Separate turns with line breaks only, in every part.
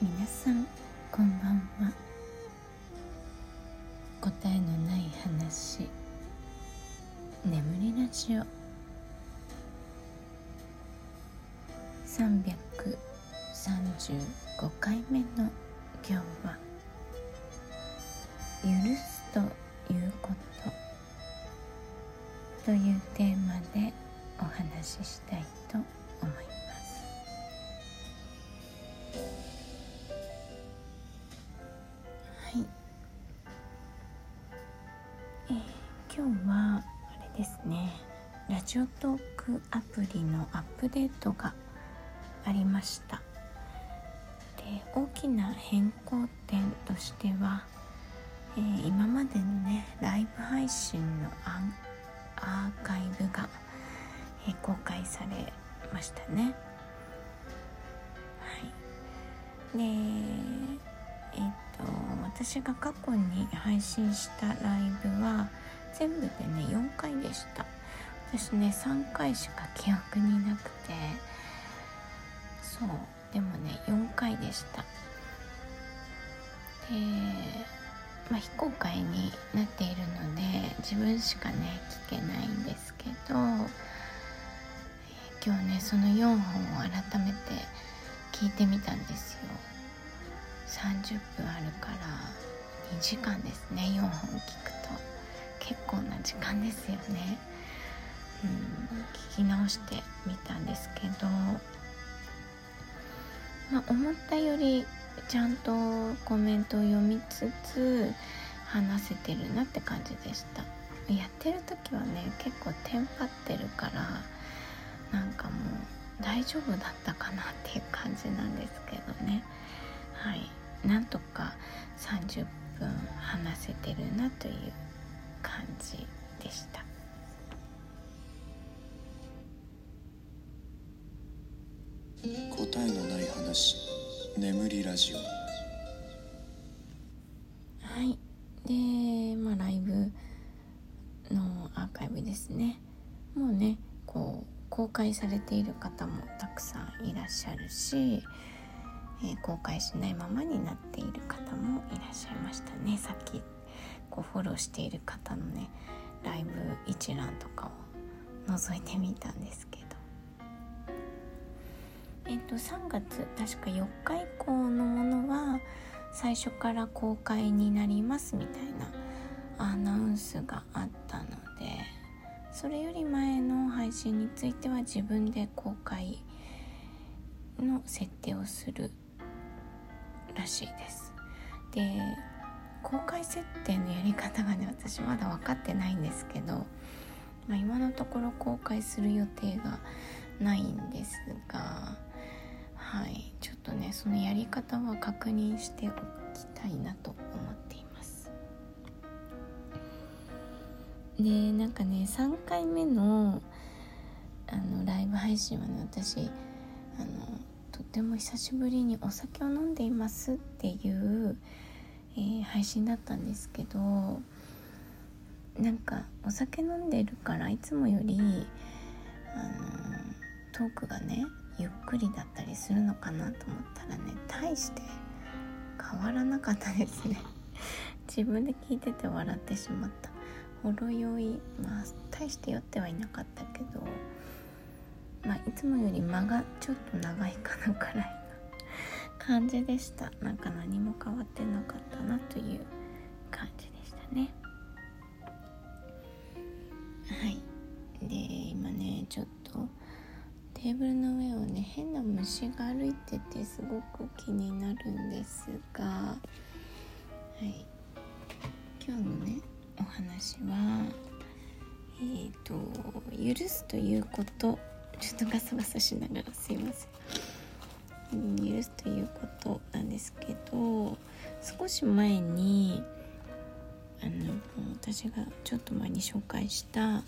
皆さんこんばんは。答えのない話。眠りラジオ。335回目の今日ラジオトークアプリのアップデートがありました。で大きな変更点としては、えー、今までのねライブ配信のアーカイブが、えー、公開されましたね。はい。でえっ、と私が過去に配信したライブは全部でね4回でした。私ね3回しか記憶になくて。そうでもね4回でした。でまあ非公開になっているので自分しかね聞けないんですけど、今日ねその4本を改めて聞いてみたんですよ。30分あるから2時間ですね4本聞くと。結構な時間ですよね。うん聞き直してみたんですけどまあ、思ったよりちゃんとコメントを読みつつ話せてるなって感じでした。やってる時はね結構テンパってるからなんかもう大丈夫だったかなっていう感じなんですけどね。はい。なんとか30分話せてるなという感じでした。
答えのない話。眠りラジオ。
はい。でまあライブのアーカイブですね。もうねこう公開されている方もたくさんいらっしゃるし、えー、公開しないままになっている方もいらっしゃいましたね。さっきこうフォローしている方のねライブ一覧とかを覗いてみたんですけど。えっと、3月確か4日以降のものは最初から公開になりますみたいなアナウンスがあったのでそれより前の配信については自分で公開の設定をするらしいです。で公開設定のやり方がね私まだ分かってないんですけど、まあ、今のところ公開する予定がないんですがはい。ちょっとねそのやり方は確認しておきたいなと思っています。でなんかね3回目のあのライブ配信はね私あのとっても久しぶりにお酒を飲んでいますっていう、えー、配信だったんですけどなんかお酒飲んでるからいつもよりあのトークがねゆっくりだったりするのかなと思ったらね大して変わらなかったですね。自分で聞いてて笑ってしまった。ほろ酔いまあ大して酔ってはいなかったけどまあいつもより間がちょっと長いかなくらいの感じでした。なんか何も変わってなかったなという感じでしたね。テーブルの上をね変な虫が歩いててすごく気になるんですが、はい、今日のねお話はえっ、ー、と許すということ。ちょっとガサガサしながらすいません。許すということなんですけど少し前にあの私がちょっと前に紹介した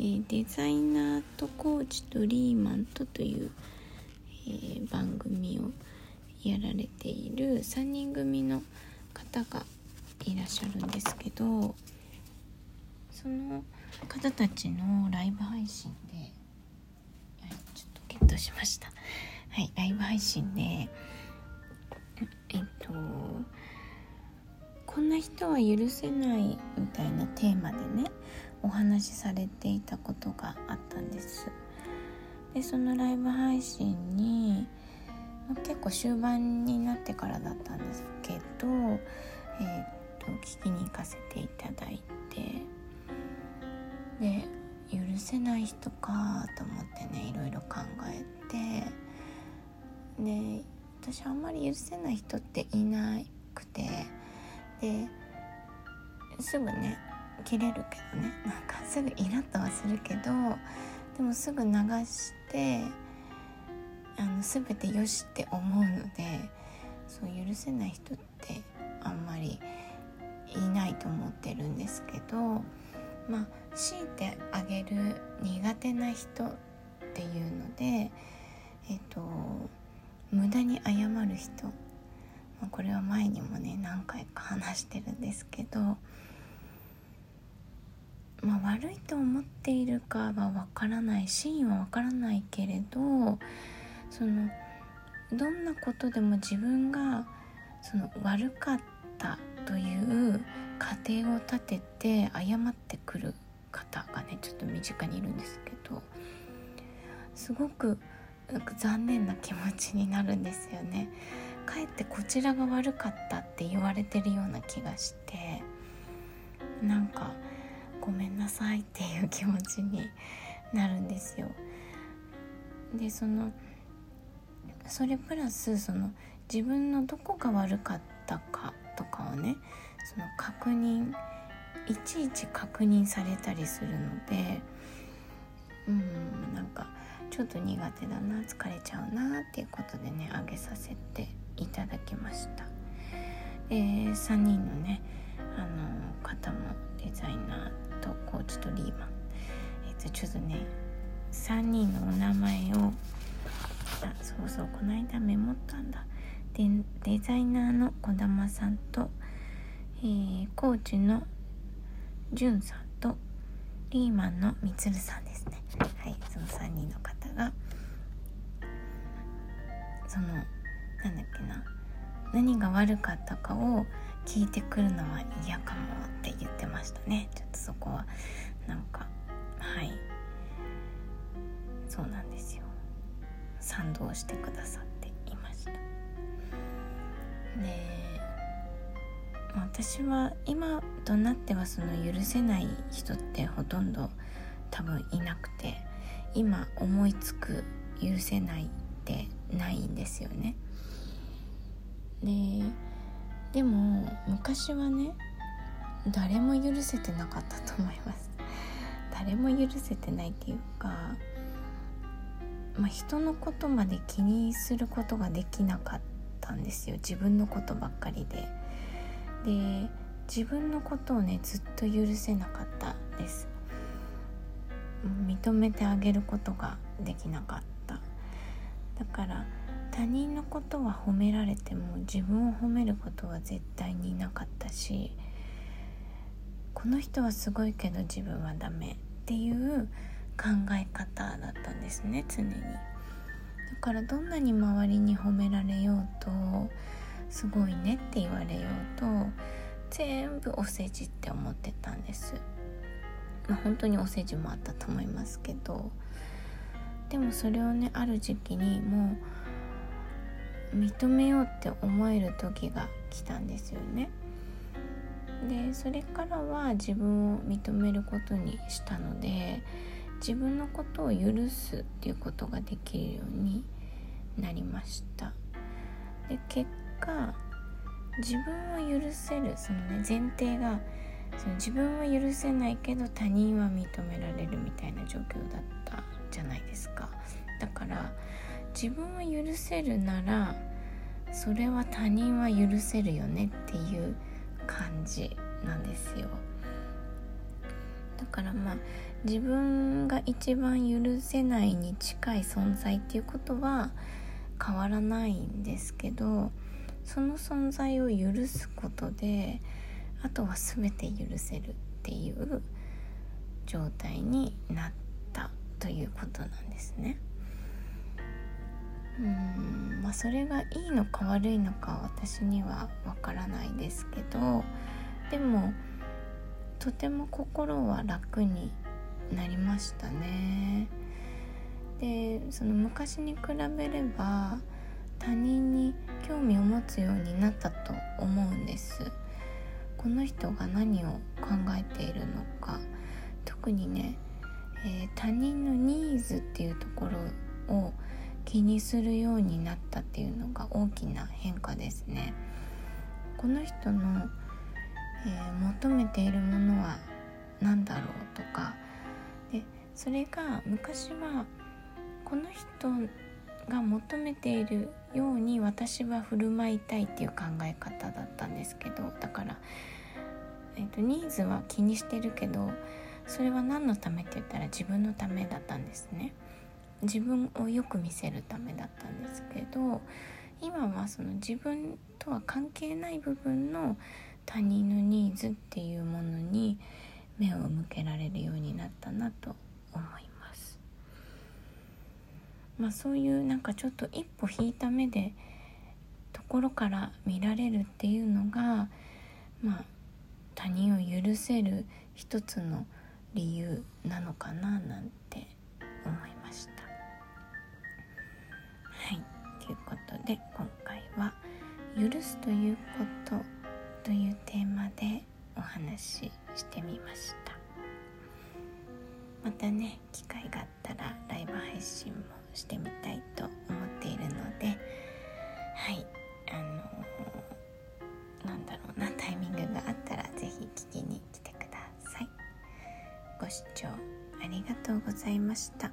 えー、デザイナーとコーチとリーマンとという、えー、番組をやられている3人組の方がいらっしゃるんですけどその方たちのライブ配信で、はい、ちょっとゲットしました。はいライブ配信でえっとこんな人は許せないみたいなテーマでねお話しされていたことがあったんです。でそのライブ配信に結構終盤になってからだったんですけど、えー、と聞きに行かせていただいてで許せない人かと思ってねいろいろ考えてで私あんまり許せない人っていなくてですぐね切れるけどね。なんかすぐイラッとはするけどでもすぐ流してあの全てよしって思うのでそう許せない人ってあんまりいないと思ってるんですけどまあ強いてあげる苦手な人っていうのでえっと無駄に謝る人、これは前にもね何回か話してるんですけど、悪いと思っているかはわからない真意はわからないけれどそのどんなことでも自分がその悪かったという過程を立てて謝ってくる方がねちょっと身近にいるんですけどすごくなんか残念な気持ちになるんですよね。かえってこちらが悪かったって言われてるような気がしてなんかごめんなさいっていう気持ちになるんですよ。でそのそれプラスその自分のどこが悪かったかとかをねその確認いちいち確認されたりするのでうんなんかちょっと苦手だな疲れちゃうなっていうことでねあげさせていただきました。えー、3人のねーとコーチとリーマン、えー、とちょっとね3人のお名前をあそうそうこの間メモったんだ。でデザイナーの児玉さんと、えー、コーチのじゅんさんとリーマンのみつるさんですね。はいその3人の方がそのなんだっけな何が悪かったかを聞いてくるのは嫌かもって言ってましたね。ちょっとそこはなんかはい。そうなんですよ。賛同してくださっていました。で私は今となってはその許せない人ってほとんど多分いなくて今思いつく許せないってないんですよね。ででも昔はね誰も許せてなかったと思います。誰も許せてないっていうかまあ、人のことまで気にすることができなかったんですよ。自分のことばっかりで。で自分のことをねずっと許せなかったです。認めてあげることができなかった。だから他人のことは褒められても自分を褒めることは絶対になかったしこの人はすごいけど自分はダメっていう考え方だったんですね常に。だからどんなに周りに褒められようとすごいねって言われようと全部お世辞って思ってたんです。まあ本当にお世辞もあったと思いますけどでもそれをねある時期にもう認めようって思える時が来たんですよね。でそれからは自分を認めることにしたので自分のことを許すっていうことができるようになりました。で結果自分を許せるそのね前提がその自分は許せないけど他人は認められるみたいな状況だったじゃないですか。だから自分は許せるならそれは他人は許せるよねっていう感じなんですよだからまあ自分が一番許せないに近い存在っていうことは変わらないんですけどその存在を許すことであとは全て許せるっていう状態になったということなんですね。うんまあ、それがいいのか悪いのか私にはわからないですけどでもとても心は楽になりましたね。でその昔に比べれば他人に興味を持つようになったと思うんですこの人が何を考えているのか特にね、えー、他人のニーズっていうところを気にするようになったっていうのが大きな変化ですね。この人の、えー、求めているものは何だろうとか。でそれが昔はこの人が求めているように私は振る舞いたいっていう考え方だったんですけど。だから、えーと、ニーズは気にしてるけどそれは何のためって言ったら自分のためだったんですね。自分をよく見せるためだったんですけど今はその自分とは関係ない部分の他人のニーズっていうものに目を向けられるようになったなと思います。まあ、そういうなんかちょっと一歩引いた目でところから見られるっていうのが、まあ、他人を許せる一つの理由なのかななんてはい。ということで今回は「許すということ」というテーマでお話ししてみました。またね機会があったらライブ配信もしてみたいと思っているのではい。あのー、なんだろうなタイミングがあったら是非聞きに来てください。ご視聴ありがとうございました。